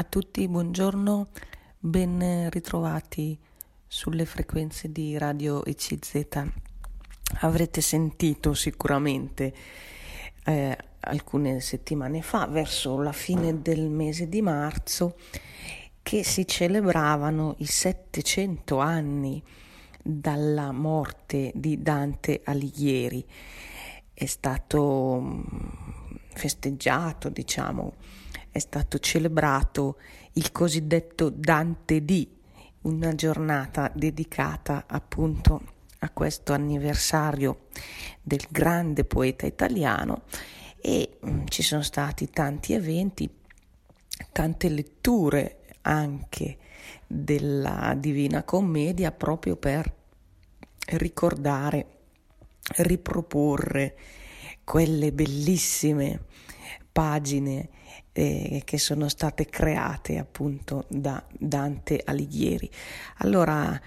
a tutti, buongiorno, ben ritrovati sulle frequenze di Radio ECZ. Avrete sentito sicuramente eh, alcune settimane fa, verso la fine del mese di marzo, che si celebravano i 700 anni dalla morte di Dante Alighieri. È stato mm, festeggiato, diciamo, è stato celebrato il cosiddetto Dante D, una giornata dedicata appunto a questo anniversario del grande poeta italiano. E mm, ci sono stati tanti eventi, tante letture anche della Divina Commedia proprio per ricordare, riproporre quelle bellissime pagine eh, che sono state create appunto da Dante Alighieri. Allora,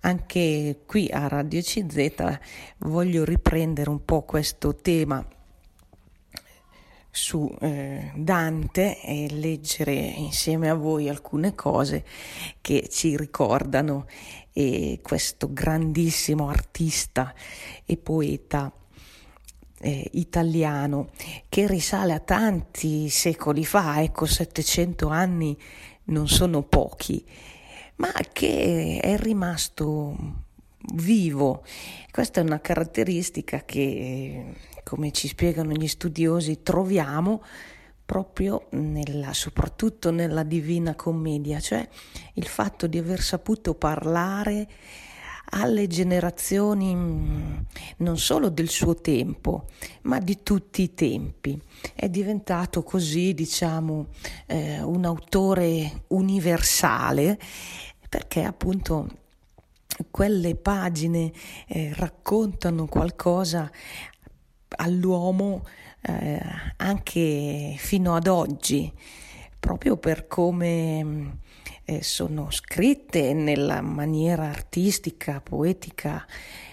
anche qui a Radio CZ voglio riprendere un po' questo tema su eh, Dante e leggere insieme a voi alcune cose che ci ricordano eh, questo grandissimo artista e poeta eh, italiano che risale a tanti secoli fa, ecco 700 anni non sono pochi, ma che è rimasto vivo. Questa è una caratteristica che, come ci spiegano gli studiosi, troviamo proprio nella, soprattutto nella Divina Commedia, cioè il fatto di aver saputo parlare alle generazioni mm, non solo del suo tempo, ma di tutti i tempi. È diventato così, diciamo, eh, un autore universale perché appunto quelle pagine eh, raccontano qualcosa all'uomo eh, anche fino ad oggi, proprio per come mm, eh, sono scritte nella maniera artistica, poetica,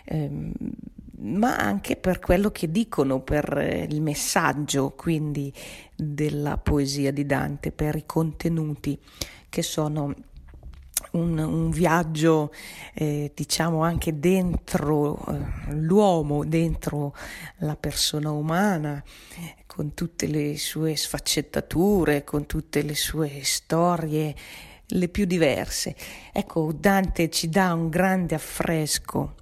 ehm, ma anche per quello che dicono, per eh, il messaggio quindi della poesia di Dante, per i contenuti che sono un, un viaggio, eh, diciamo, anche dentro eh, l'uomo, dentro la persona umana, con tutte le sue sfaccettature, con tutte le sue storie, le più diverse. Ecco, Dante ci dà un grande affresco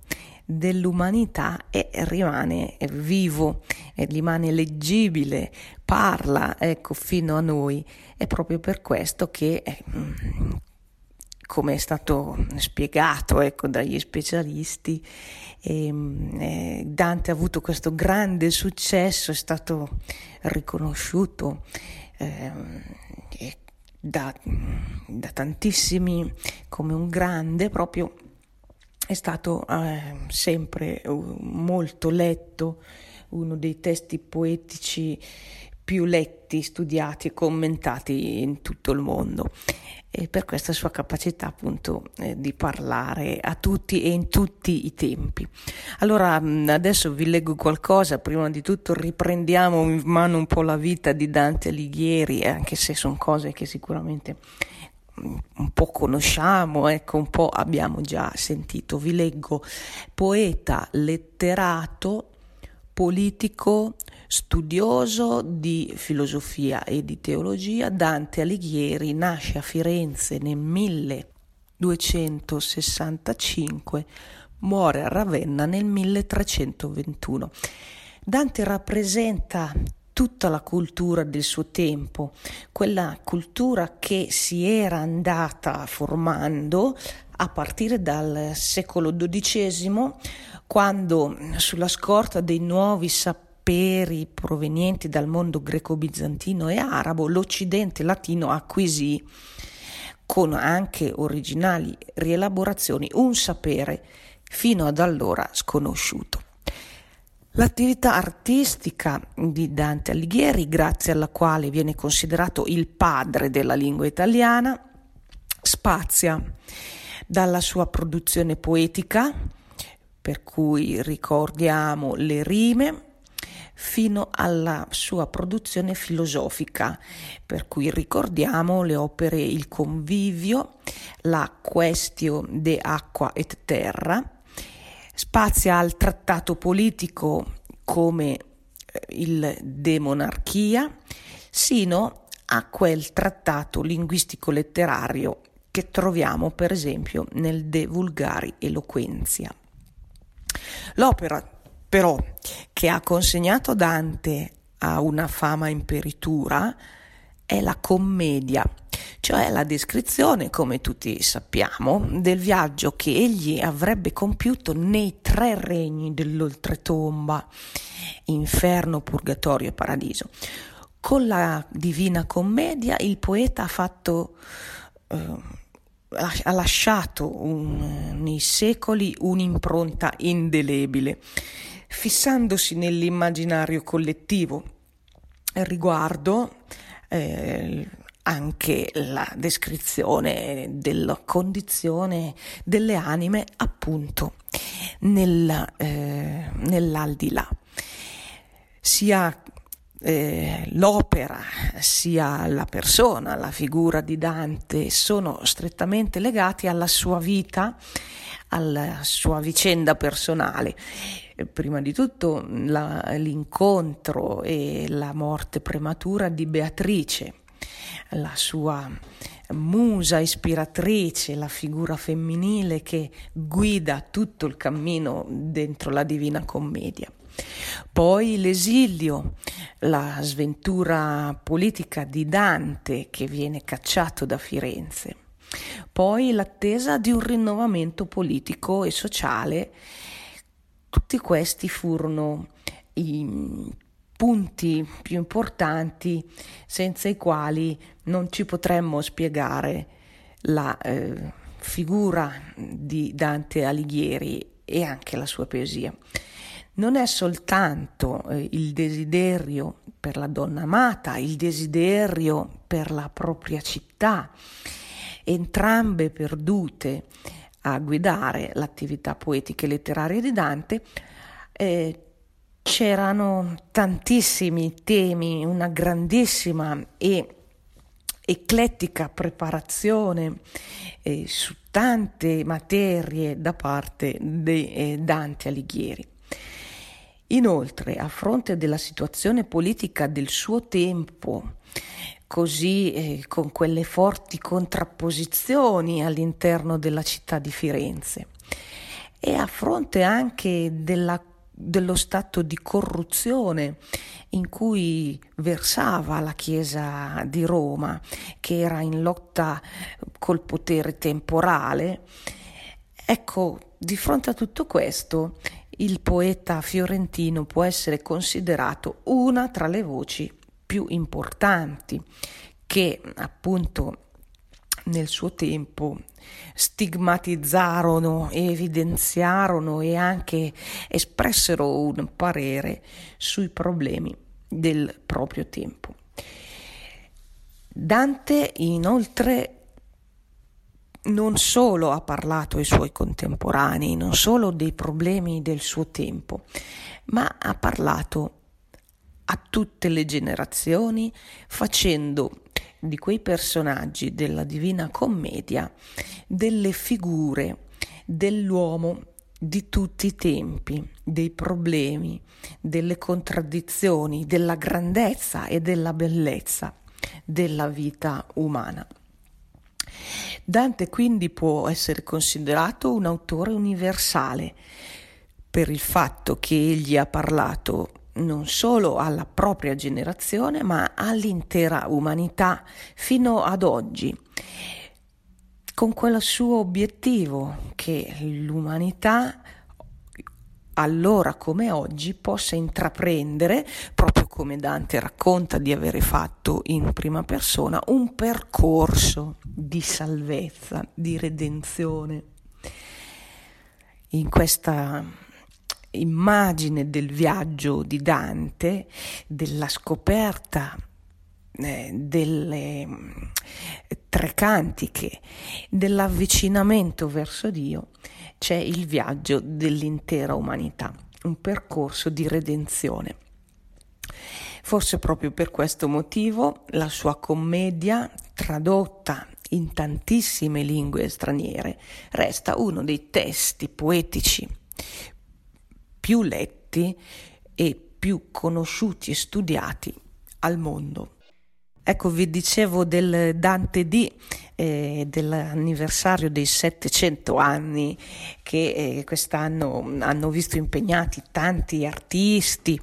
dell'umanità e rimane vivo, e rimane leggibile, parla, ecco, fino a noi. È proprio per questo che eh, come è stato spiegato ecco, dagli specialisti, ehm, eh, Dante ha avuto questo grande successo, è stato riconosciuto eh, da, da, tantissimi come un grande, proprio è stato eh, sempre molto letto, uno dei testi poetici più letti, studiati e commentati in tutto il mondo e per questa sua capacità appunto eh, di parlare a tutti e in tutti i tempi. Allora mm, adesso vi leggo qualcosa, prima di tutto riprendiamo in mano un po' la vita di Dante Alighieri, anche se sono cose che sicuramente mm, un po' conosciamo, ecco, un po' abbiamo già sentito. Vi leggo poeta, letterato, politico, studioso di filosofia e di teologia, Dante Alighieri nasce a Firenze nel 1265, muore a Ravenna nel 1321. Dante rappresenta tutta la cultura del suo tempo, quella cultura che si era andata formando a partire dal secolo XII, quando sulla scorta dei nuovi saperi provenienti dal mondo greco-bizantino e arabo, l'Occidente latino acquisì con anche originali rielaborazioni un sapere fino ad allora sconosciuto. L'attività artistica di Dante Alighieri, grazie alla quale viene considerato il padre della lingua italiana, spazia dalla sua produzione poetica, per cui ricordiamo le rime, fino alla sua produzione filosofica, per cui ricordiamo le opere Il Convivio, la Questio de Aqua et Terra, spazia al trattato politico come eh, il De Monarchia, sino a quel trattato linguistico-letterario che troviamo per esempio nel De Vulgari Eloquenzia. L'opera però che ha consegnato Dante a una fama imperitura è la commedia, cioè la descrizione, come tutti sappiamo, del viaggio che egli avrebbe compiuto nei tre regni dell'oltretomba, inferno, purgatorio e paradiso. Con la Divina Commedia il poeta ha fatto eh, ha lasciato un, nei secoli un'impronta indelebile, fissandosi nell'immaginario collettivo. Riguardo eh, anche la descrizione della condizione delle anime appunto nel, eh, nell'aldilà. Sia eh, l'opera sia la persona, la figura di Dante sono strettamente legati alla sua vita, alla sua vicenda personale. Prima di tutto la, l'incontro e la morte prematura di Beatrice, la sua musa ispiratrice, la figura femminile che guida tutto il cammino dentro la Divina Commedia. Poi l'esilio, la sventura politica di Dante che viene cacciato da Firenze. Poi l'attesa di un rinnovamento politico e sociale. Tutti questi furono i punti più importanti senza i quali non ci potremmo spiegare la eh, figura di Dante Alighieri e anche la sua poesia non è soltanto eh, il desiderio per la donna amata, il desiderio per la propria città, entrambe perdute a guidare l'attività poetica e letteraria di Dante, eh, c'erano tantissimi temi, una grandissima e eclettica preparazione eh, su tante materie da parte di eh, Dante Alighieri. Inoltre, a fronte della situazione politica del suo tempo, così eh, con quelle forti contrapposizioni all'interno della città di Firenze, e a fronte anche della, dello stato di corruzione in cui versava la Chiesa di Roma, che era in lotta col potere temporale, ecco, di fronte a tutto questo, il poeta fiorentino può essere considerato una tra le voci più importanti che appunto nel suo tempo stigmatizzarono, evidenziarono e anche espressero un parere sui problemi del proprio tempo. Dante inoltre non solo ha parlato ai suoi contemporanei, non solo dei problemi del suo tempo, ma ha parlato a tutte le generazioni facendo di quei personaggi della Divina Commedia delle figure dell'uomo di tutti i tempi, dei problemi, delle contraddizioni, della grandezza e della bellezza della vita umana. Dante quindi può essere considerato un autore universale per il fatto che egli ha parlato non solo alla propria generazione ma all'intera umanità fino ad oggi con quel suo obiettivo che l'umanità allora come oggi possa intraprendere, proprio come Dante racconta di avere fatto in prima persona, un percorso di salvezza, di redenzione. In questa immagine del viaggio di Dante, della scoperta eh, delle mm, tre cantiche, dell'avvicinamento verso Dio, c'è il viaggio dell'intera umanità, un percorso di redenzione. Forse proprio per questo motivo la sua commedia, tradotta in tantissime lingue straniere, resta uno dei testi poetici più letti e più conosciuti e studiati al mondo. Ecco, vi dicevo del Dante D eh, dell'anniversario dei 700 anni che eh, quest'anno hanno visto impegnati tanti artisti,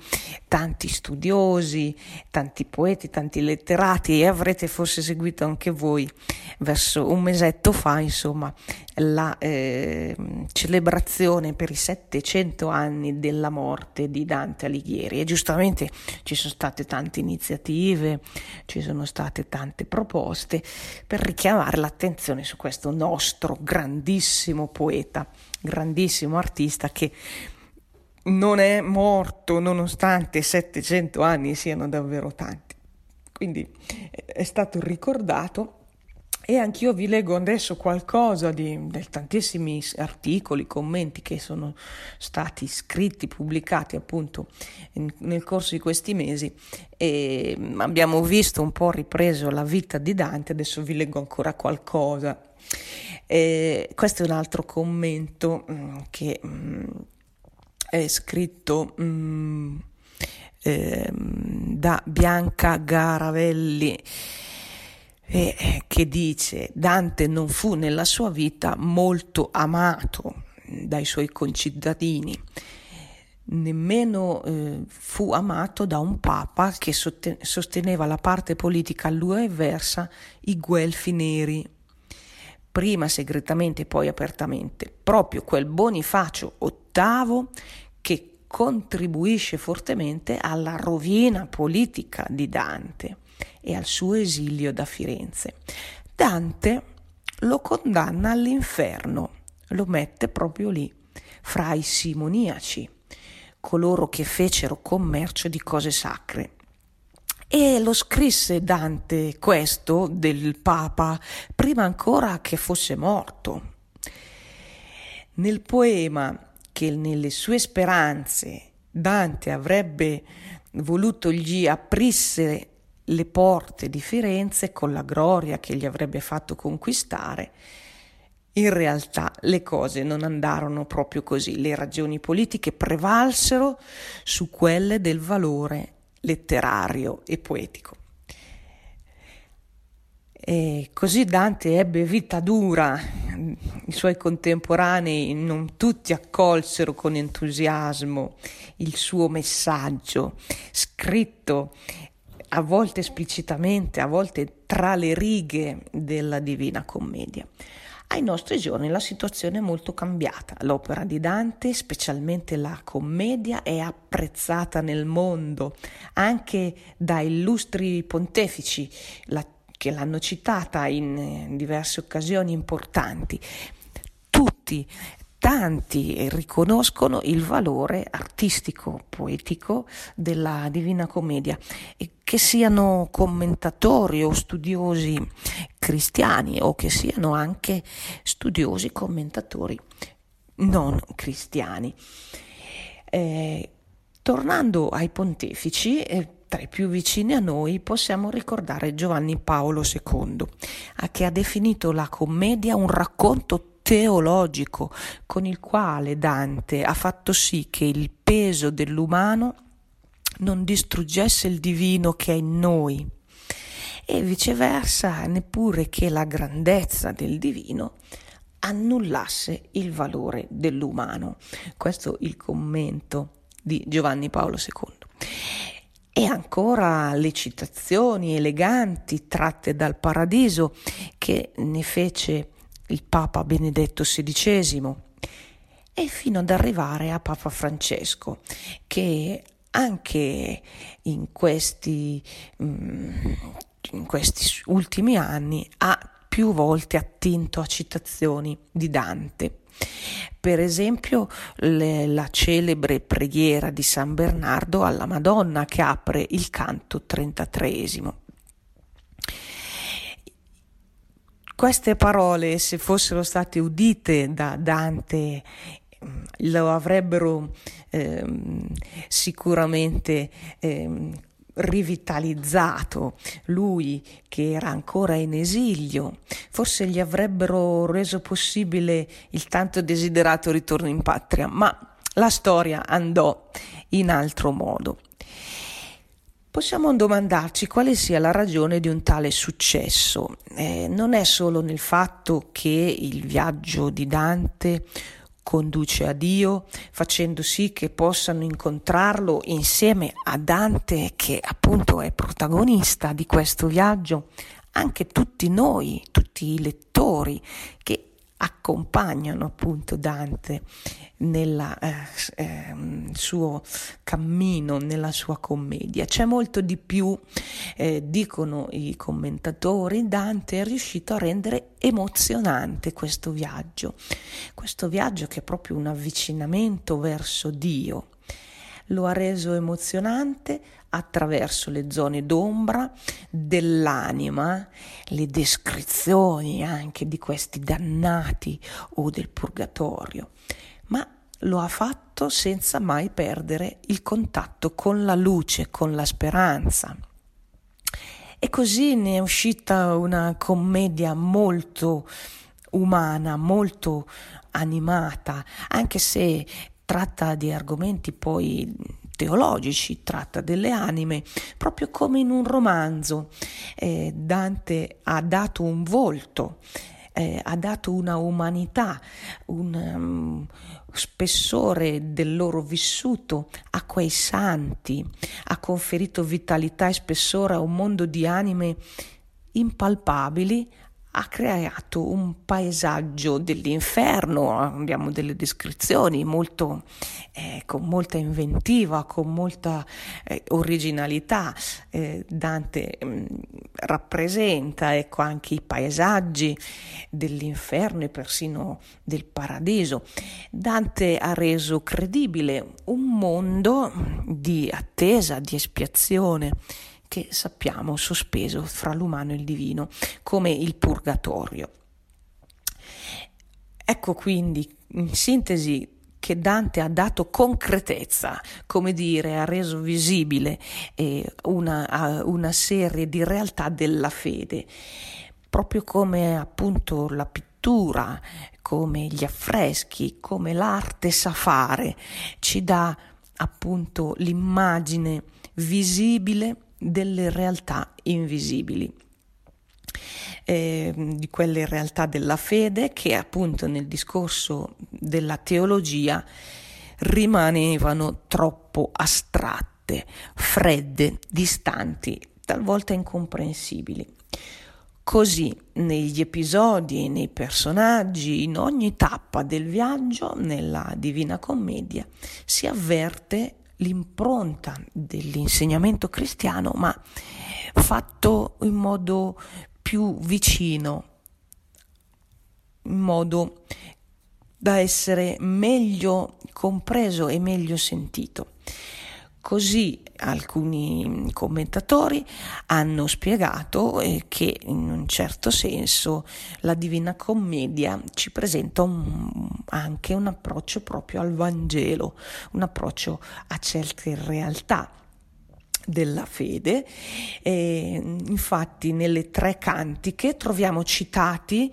tanti studiosi, tanti poeti, tanti letterati e avrete forse seguito anche voi verso un mesetto fa, insomma, la eh, celebrazione per i 700 anni della morte di Dante Alighieri. E giustamente ci sono state tante iniziative, ci sono state tante proposte per richiamare richiamare l'attenzione su questo nostro grandissimo poeta, grandissimo artista che non è morto nonostante 700 anni siano davvero tanti. Quindi è stato ricordato e anch'io vi leggo adesso qualcosa di, di, tantissimi articoli, commenti che sono stati scritti, pubblicati appunto in, nel corso di questi mesi e abbiamo visto un po' ripreso la vita di Dante, adesso vi leggo ancora qualcosa. E questo è un altro commento mh, mm, che mh, mm, è scritto mh, mm, eh, da Bianca Garavelli e che dice Dante non fu nella sua vita molto amato dai suoi concittadini, nemmeno eh, fu amato da un papa che sosteneva la parte politica a lui avversa, i guelfi neri, prima segretamente e poi apertamente, proprio quel Bonifacio VIII che contribuisce fortemente alla rovina politica di Dante e al suo esilio da Firenze. Dante lo condanna all'inferno, lo mette proprio lì, fra i simoniaci, coloro che fecero commercio di cose sacre. E lo scrisse Dante questo del Papa prima ancora che fosse morto. Nel poema che nelle sue speranze Dante avrebbe voluto gli aprisse le porte di Firenze con la gloria che gli avrebbe fatto conquistare, in realtà le cose non andarono proprio così, le ragioni politiche prevalsero su quelle del valore letterario e poetico. E così Dante ebbe vita dura, i suoi contemporanei non tutti accolsero con entusiasmo il suo messaggio scritto a volte esplicitamente, a volte tra le righe della Divina Commedia. Ai nostri giorni la situazione è molto cambiata. L'opera di Dante, specialmente la commedia, è apprezzata nel mondo anche da illustri pontefici la, che l'hanno citata in diverse occasioni importanti. Tutti tanti riconoscono il valore artistico, poetico della Divina Commedia, che siano commentatori o studiosi cristiani o che siano anche studiosi commentatori non cristiani. Eh, tornando ai pontefici, eh, tra i più vicini a noi possiamo ricordare Giovanni Paolo II, che ha definito la commedia un racconto teologico con il quale Dante ha fatto sì che il peso dell'umano non distruggesse il divino che è in noi e viceversa neppure che la grandezza del divino annullasse il valore dell'umano. Questo il commento di Giovanni Paolo II. E ancora le citazioni eleganti tratte dal Paradiso che ne fece il Papa Benedetto XVI e fino ad arrivare a Papa Francesco che anche in questi, mm, in questi ultimi anni ha più volte attinto a citazioni di Dante. Per esempio le, la celebre preghiera di San Bernardo alla Madonna che apre il canto 33 queste parole, se fossero state udite da Dante lo avrebbero eh, sicuramente eh, rivitalizzato, lui che era ancora in esilio, forse gli avrebbero reso possibile il tanto desiderato ritorno in patria, ma la storia andò in altro modo. Possiamo domandarci quale sia la ragione di un tale successo. Eh, non è solo nel fatto che il viaggio di Dante conduce a Dio, facendo sì che possano incontrarlo insieme a Dante, che appunto è protagonista di questo viaggio, anche tutti noi, tutti i lettori che accompagnano appunto Dante nel eh, eh, suo cammino, nella sua commedia. C'è molto di più, eh, dicono i commentatori, Dante è riuscito a rendere emozionante questo viaggio, questo viaggio che è proprio un avvicinamento verso Dio. Lo ha reso emozionante attraverso le zone d'ombra dell'anima, le descrizioni anche di questi dannati o del purgatorio, lo ha fatto senza mai perdere il contatto con la luce, con la speranza. E così ne è uscita una commedia molto umana, molto animata, anche se tratta di argomenti poi teologici, tratta delle anime, proprio come in un romanzo. Eh, Dante ha dato un volto, eh, ha dato una umanità, un um, spessore del loro vissuto a quei santi, ha conferito vitalità e spessore a un mondo di anime impalpabili ha creato un paesaggio dell'inferno, abbiamo delle descrizioni molto, eh, con molta inventiva, con molta eh, originalità. Eh, Dante mh, mm, rappresenta ecco, anche i paesaggi dell'inferno e persino del paradiso. Dante ha reso credibile un mondo di attesa, di espiazione che sappiamo sospeso fra l'umano e il divino, come il purgatorio. Ecco quindi, in sintesi, che Dante ha dato concretezza, come dire, ha reso visibile eh, una, una serie di realtà della fede, proprio come appunto la pittura, come gli affreschi, come l'arte sa fare, ci dà appunto l'immagine visibile delle realtà invisibili. Eh, di quelle realtà della fede che appunto nel discorso della teologia rimanevano troppo astratte, fredde, distanti, talvolta incomprensibili. Così negli episodi, nei personaggi, in ogni tappa del viaggio nella Divina Commedia si avverte l'impronta dell'insegnamento cristiano, ma fatto in modo più vicino, in modo da essere meglio compreso e meglio sentito. Così alcuni commentatori hanno spiegato eh, che in un certo senso la Divina Commedia ci presenta un, anche un approccio proprio al Vangelo, un approccio a certe realtà della fede. E, infatti nelle tre cantiche troviamo citati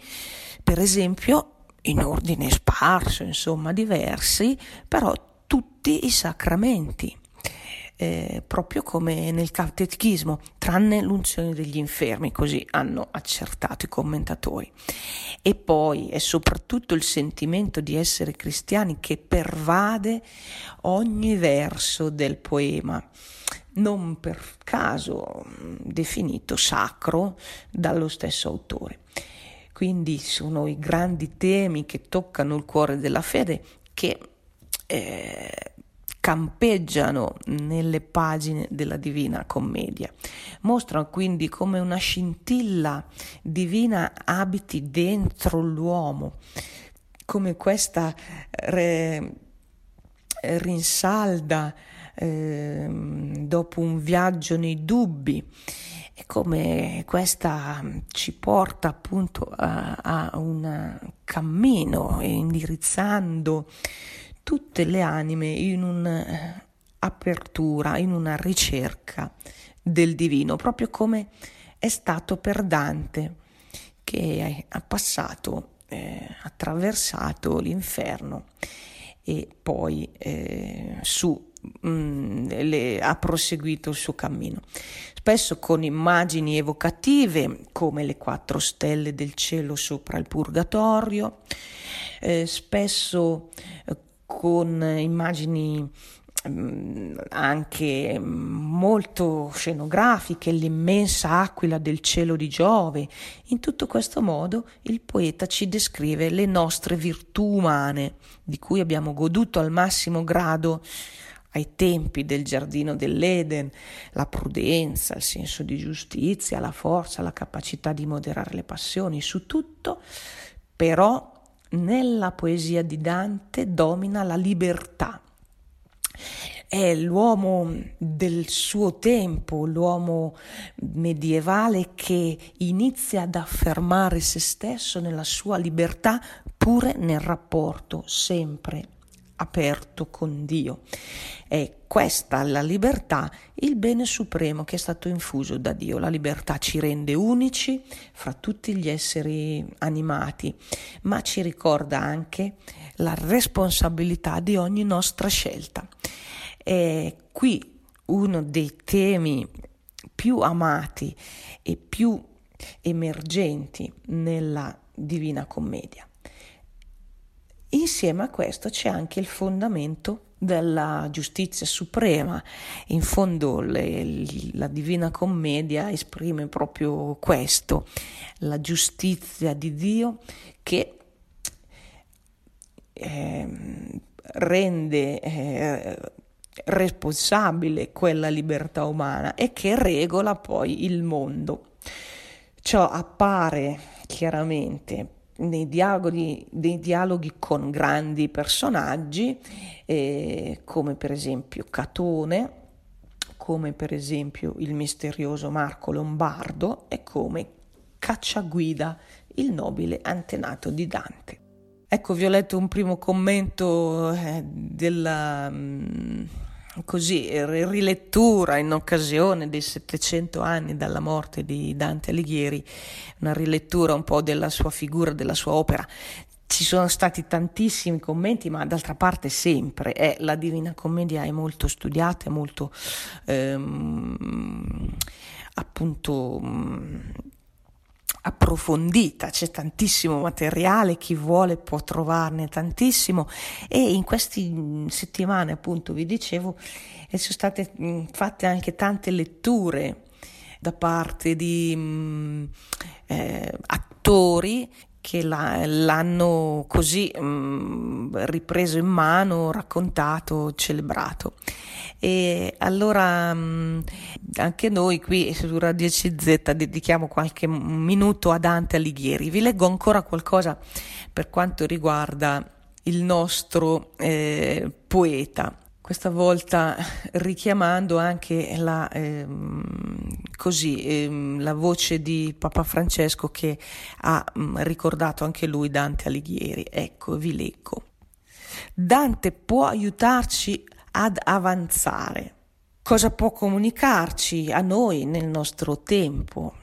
per esempio in ordine sparso, insomma diversi, però tutti i sacramenti eh, proprio come nel catechismo, tranne l'unzione degli infermi, così hanno accertato i commentatori. E poi è soprattutto il sentimento di essere cristiani che pervade ogni verso del poema non per caso mm, definito sacro dallo stesso autore. Quindi sono i grandi temi che toccano il cuore della fede che eh, campeggiano nelle pagine della Divina Commedia. Mostrano quindi come una scintilla divina abiti dentro l'uomo, come questa re, rinsalda eh, dopo un viaggio nei dubbi e come questa ci porta appunto a, a un cammino indirizzando tutte le anime in un'apertura, in una ricerca del divino, proprio come è stato per Dante che ha passato, eh, attraversato l'inferno e poi eh, su mh, mm, le, ha proseguito il suo cammino. Spesso con immagini evocative come le quattro stelle del cielo sopra il purgatorio, eh, spesso eh, con immagini mm, anche molto scenografiche, l'immensa aquila del cielo di Giove. In tutto questo modo il poeta ci descrive le nostre virtù umane, di cui abbiamo goduto al massimo grado ai tempi del giardino dell'Eden, la prudenza, il senso di giustizia, la forza, la capacità di moderare le passioni, su tutto però nella poesia di Dante domina la libertà. È l'uomo del suo tempo, l'uomo medievale che inizia ad affermare se stesso nella sua libertà pure nel rapporto sempre aperto con Dio. È questa la libertà, il bene supremo che è stato infuso da Dio. La libertà ci rende unici fra tutti gli esseri animati, ma ci ricorda anche la responsabilità di ogni nostra scelta. È qui uno dei temi più amati e più emergenti nella Divina Commedia. Insieme a questo c'è anche il fondamento della giustizia suprema. In fondo le, la Divina Commedia esprime proprio questo, la giustizia di Dio che eh, rende eh, responsabile quella libertà umana e che regola poi il mondo. Ciò appare chiaramente nei dialoghi, nei dialoghi con grandi personaggi eh, come per esempio Catone, come per esempio il misterioso Marco Lombardo e come Cacciaguida, il nobile antenato di Dante. Ecco, vi ho letto un primo commento eh, della... Mh, mm, così, rilettura in occasione dei 700 anni dalla morte di Dante Alighieri, una rilettura un po' della sua figura, della sua opera. Ci sono stati tantissimi commenti, ma d'altra parte sempre eh, la Divina Commedia è molto studiata, è molto ehm, appunto approfondita, c'è tantissimo materiale, chi vuole può trovarne tantissimo. E in queste mm, settimane appunto vi dicevo sono state mm, fatte anche tante letture da parte di mh, eh, attori che la, l'hanno così mh, mm, ripreso in mano, raccontato, celebrato. E allora mh, mm, anche noi qui su Radio CZ dedichiamo qualche minuto a Dante Alighieri. Vi leggo ancora qualcosa per quanto riguarda il nostro eh, poeta questa volta richiamando anche la, ehm, così, ehm, la voce di Papa Francesco che ha mh, mm, ricordato anche lui Dante Alighieri. Ecco, vi leggo. Dante può aiutarci ad avanzare. Cosa può comunicarci a noi nel nostro tempo?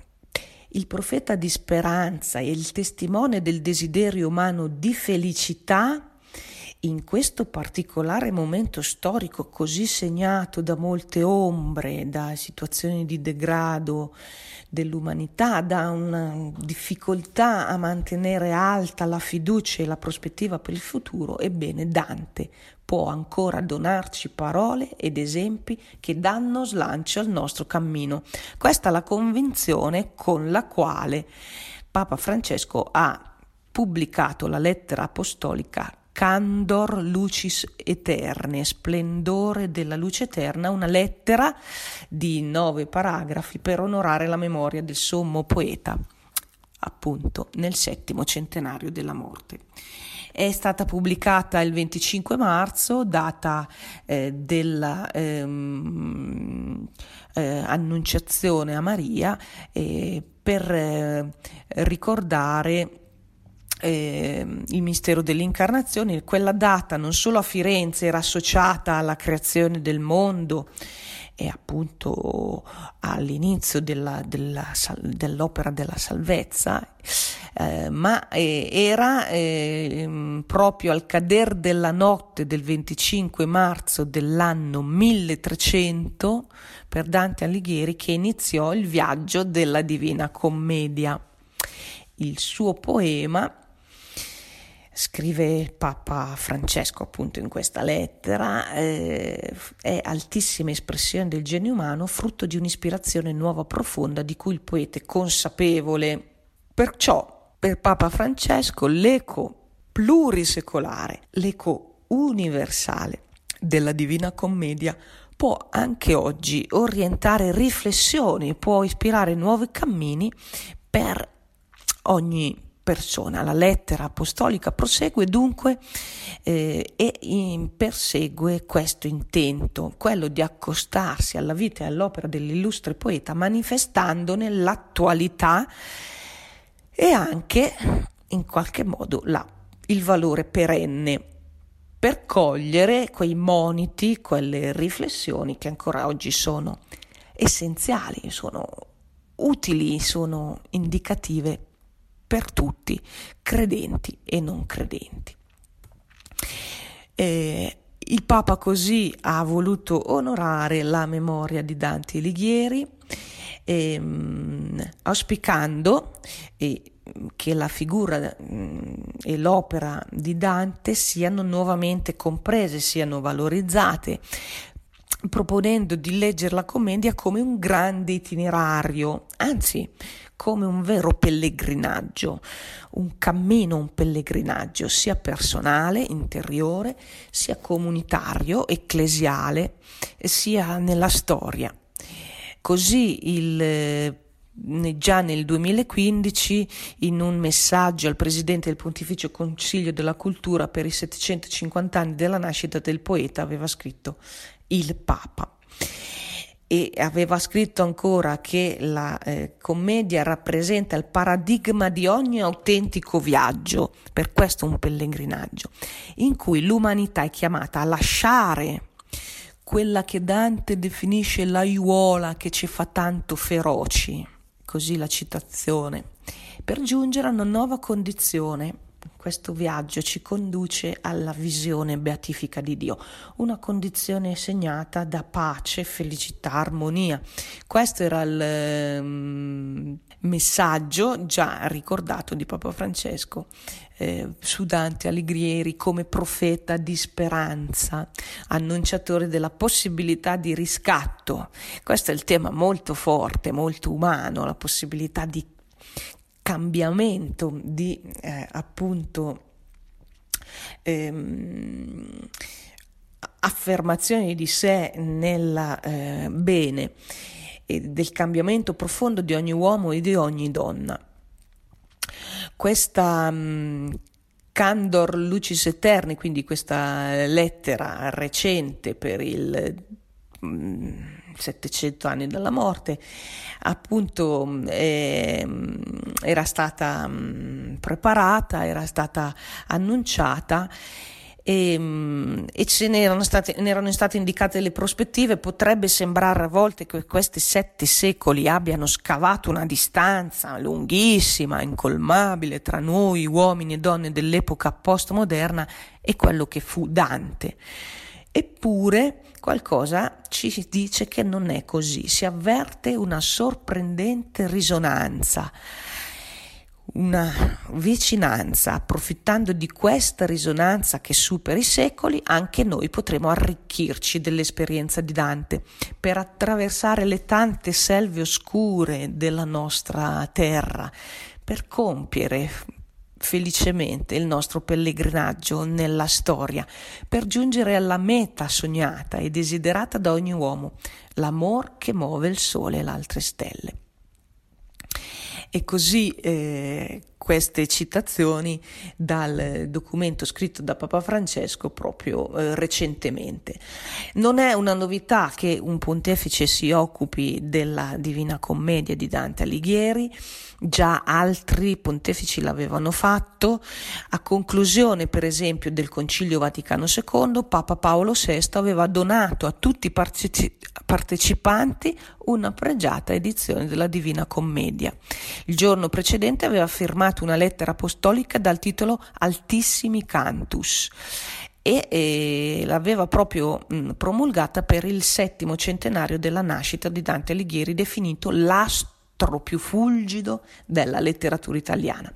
Il profeta di speranza e il testimone del desiderio umano di felicità in questo particolare momento storico così segnato da molte ombre, da situazioni di degrado dell'umanità, da una difficoltà a mantenere alta la fiducia e la prospettiva per il futuro, ebbene Dante può ancora donarci parole ed esempi che danno slancio al nostro cammino. Questa è la convinzione con la quale Papa Francesco ha pubblicato la lettera apostolica Candor Lucis Eterne, splendore della luce eterna, una lettera di nove paragrafi per onorare la memoria del sommo poeta, appunto nel settimo centenario della morte. È stata pubblicata il 25 marzo, data eh, della ehm, eh, a Maria, eh, per eh, ricordare eh, il mistero dell'incarnazione, quella data non solo a Firenze era associata alla creazione del mondo e appunto all'inizio della, della, dell'opera della salvezza, eh, ma eh, era eh, proprio al cader della notte del 25 marzo dell'anno 1300 per Dante Alighieri che iniziò il viaggio della Divina Commedia. Il suo poema scrive Papa Francesco appunto in questa lettera, eh, è altissima espressione del genio umano, frutto di un'ispirazione nuova profonda di cui il poeta è consapevole. Perciò per Papa Francesco l'eco plurisecolare, l'eco universale della Divina Commedia può anche oggi orientare riflessioni, può ispirare nuovi cammini per ogni persona. La lettera apostolica prosegue dunque eh, e in, persegue questo intento, quello di accostarsi alla vita e all'opera dell'illustre poeta manifestandone l'attualità e anche in qualche modo la, il valore perenne per cogliere quei moniti, quelle riflessioni che ancora oggi sono essenziali, sono utili, sono indicative per tutti, credenti e non credenti. Eh, il Papa così ha voluto onorare la memoria di Dante Alighieri, ehm, auspicando eh, che la figura mm, e l'opera di Dante siano nuovamente comprese, siano valorizzate, proponendo di leggere la commedia come un grande itinerario, anzi come un vero pellegrinaggio, un cammino, un pellegrinaggio sia personale, interiore, sia comunitario, ecclesiale, sia nella storia. Così il già nel 2015 in un messaggio al presidente del Pontificio Consiglio della Cultura per i 750 anni della nascita del poeta aveva scritto il Papa e aveva scritto ancora che la eh, commedia rappresenta il paradigma di ogni autentico viaggio, per questo un pellegrinaggio, in cui l'umanità è chiamata a lasciare quella che Dante definisce l'aiuola che ci fa tanto feroci, così la citazione, per giungere a una nuova condizione questo viaggio ci conduce alla visione beatifica di Dio, una condizione segnata da pace, felicità, armonia. Questo era il um, messaggio già ricordato di Papa Francesco eh, su Dante Alighieri come profeta di speranza, annunciatore della possibilità di riscatto. Questo è il tema molto forte, molto umano, la possibilità di cambiamento di eh, appunto ehm, affermazione di sé nel eh, bene e del cambiamento profondo di ogni uomo e di ogni donna. Questa mh, mm, Candor Lucis Eterni, quindi questa lettera recente per il 700 anni dalla morte, appunto eh, era stata mh, preparata, era stata annunciata e, e ce n'erano state, ne erano state indicate le prospettive. Potrebbe sembrare a volte che questi sette secoli abbiano scavato una distanza lunghissima, incolmabile tra noi uomini e donne dell'epoca postmoderna e quello che fu Dante. Eppure qualcosa ci dice che non è così, si avverte una sorprendente risonanza, una vicinanza, approfittando di questa risonanza che supera i secoli, anche noi potremo arricchirci dell'esperienza di Dante per attraversare le tante selve oscure della nostra terra, per compiere felicemente il nostro pellegrinaggio nella storia per giungere alla meta sognata e desiderata da ogni uomo, l'amor che muove il sole e le altre stelle. E così eh, queste citazioni dal documento scritto da Papa Francesco proprio eh, recentemente. Non è una novità che un pontefice si occupi della Divina Commedia di Dante Alighieri, già altri pontefici l'avevano fatto. A conclusione, per esempio, del Concilio Vaticano II, Papa Paolo VI aveva donato a tutti i partecipanti una pregiata edizione della Divina Commedia. Il giorno precedente aveva firmato una lettera apostolica dal titolo Altissimi Cantus e, e l'aveva proprio mh, promulgata per il settimo centenario della nascita di Dante Alighieri, definito l'astro più fulgido della letteratura italiana.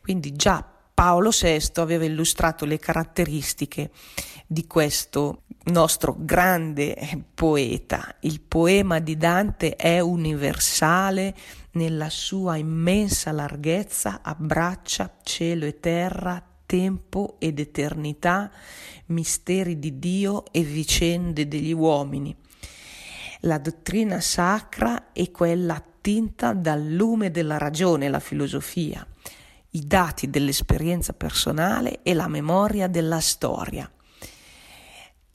Quindi già Paolo VI aveva illustrato le caratteristiche di questo nostro grande poeta. Il poema di Dante è universale nella sua immensa larghezza, abbraccia cielo e terra, tempo ed eternità, misteri di Dio e vicende degli uomini. La dottrina sacra è quella attinta dal lume della ragione, la filosofia, i dati dell'esperienza personale e la memoria della storia.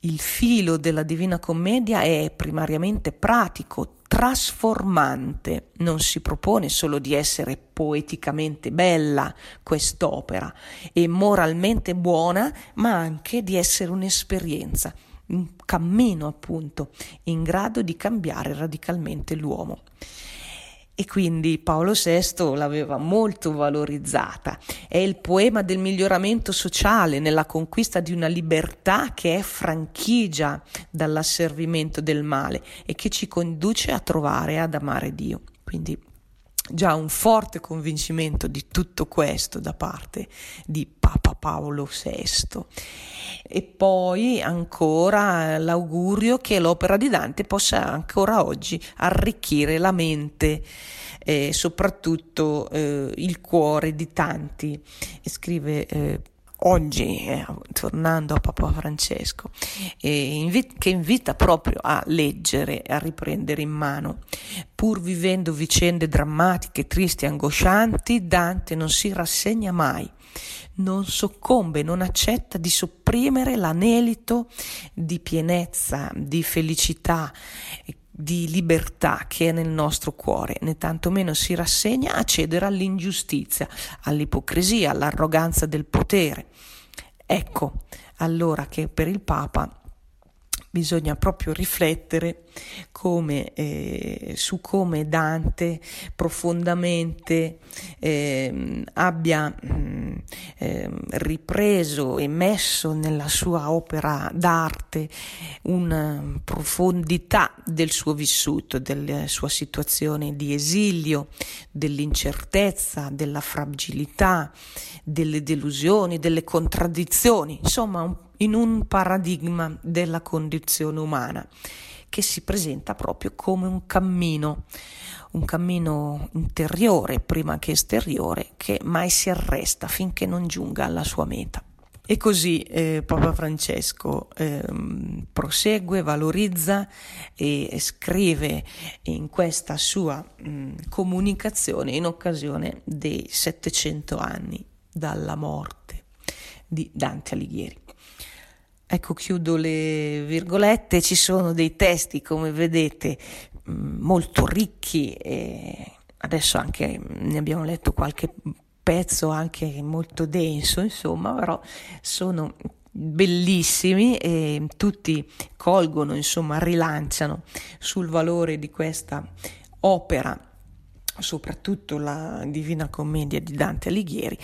Il filo della Divina Commedia è primariamente pratico, trasformante, non si propone solo di essere poeticamente bella quest'opera e moralmente buona, ma anche di essere un'esperienza, un cammino appunto in grado di cambiare radicalmente l'uomo e quindi Paolo VI l'aveva molto valorizzata. È il poema del miglioramento sociale nella conquista di una libertà che è franchigia dall'asservimento del male e che ci conduce a trovare ad amare Dio. Quindi già un forte convincimento di tutto questo da parte di Papa Paolo VI. E poi ancora l'augurio che l'opera di Dante possa ancora oggi arricchire la mente e soprattutto eh, il cuore di tanti. Scrive eh, oggi, eh, tornando a Papa Francesco, eh, invi- che invita proprio a leggere, a riprendere in mano. Pur vivendo vicende drammatiche, tristi e angoscianti, Dante non si rassegna mai, non soccombe, non accetta di sopprimere l'anelito di pienezza, di felicità di libertà che è nel nostro cuore, né tantomeno si rassegna a cedere all'ingiustizia, all'ipocrisia, all'arroganza del potere. Ecco allora che per il Papa bisogna proprio riflettere come, eh, su come Dante profondamente eh, abbia eh, ripreso e messo nella sua opera d'arte una profondità del suo vissuto, della sua situazione di esilio, dell'incertezza, della fragilità, delle delusioni, delle contraddizioni, insomma in un paradigma della condizione umana che si presenta proprio come un cammino, un cammino interiore prima che esteriore che mai si arresta finché non giunga alla sua meta. E così eh, Papa Francesco eh, prosegue, valorizza e scrive in questa sua mh, comunicazione in occasione dei 700 anni dalla morte di Dante Alighieri. Ecco, chiudo le virgolette, ci sono dei testi, come vedete, mm, molto ricchi e adesso anche ne abbiamo letto qualche pezzo anche molto denso, insomma, però sono bellissimi e tutti colgono, insomma, rilanciano sul valore di questa opera soprattutto la Divina Commedia di Dante Alighieri,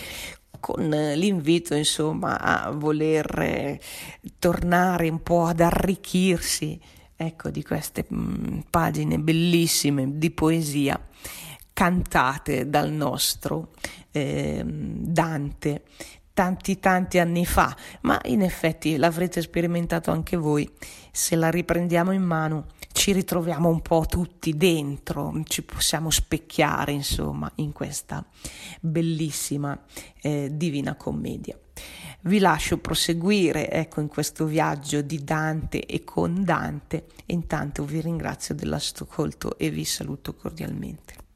con l'invito insomma a voler eh, tornare un po' ad arricchirsi ecco di queste mh, mm, pagine bellissime di poesia cantate dal nostro eh, Dante tanti tanti anni fa, ma in effetti l'avrete sperimentato anche voi. Se la riprendiamo in mano ci ritroviamo un po' tutti dentro, ci possiamo specchiare insomma in questa bellissima eh, divina commedia. Vi lascio proseguire ecco in questo viaggio di Dante e con Dante intanto vi ringrazio dell'ascolto e vi saluto cordialmente.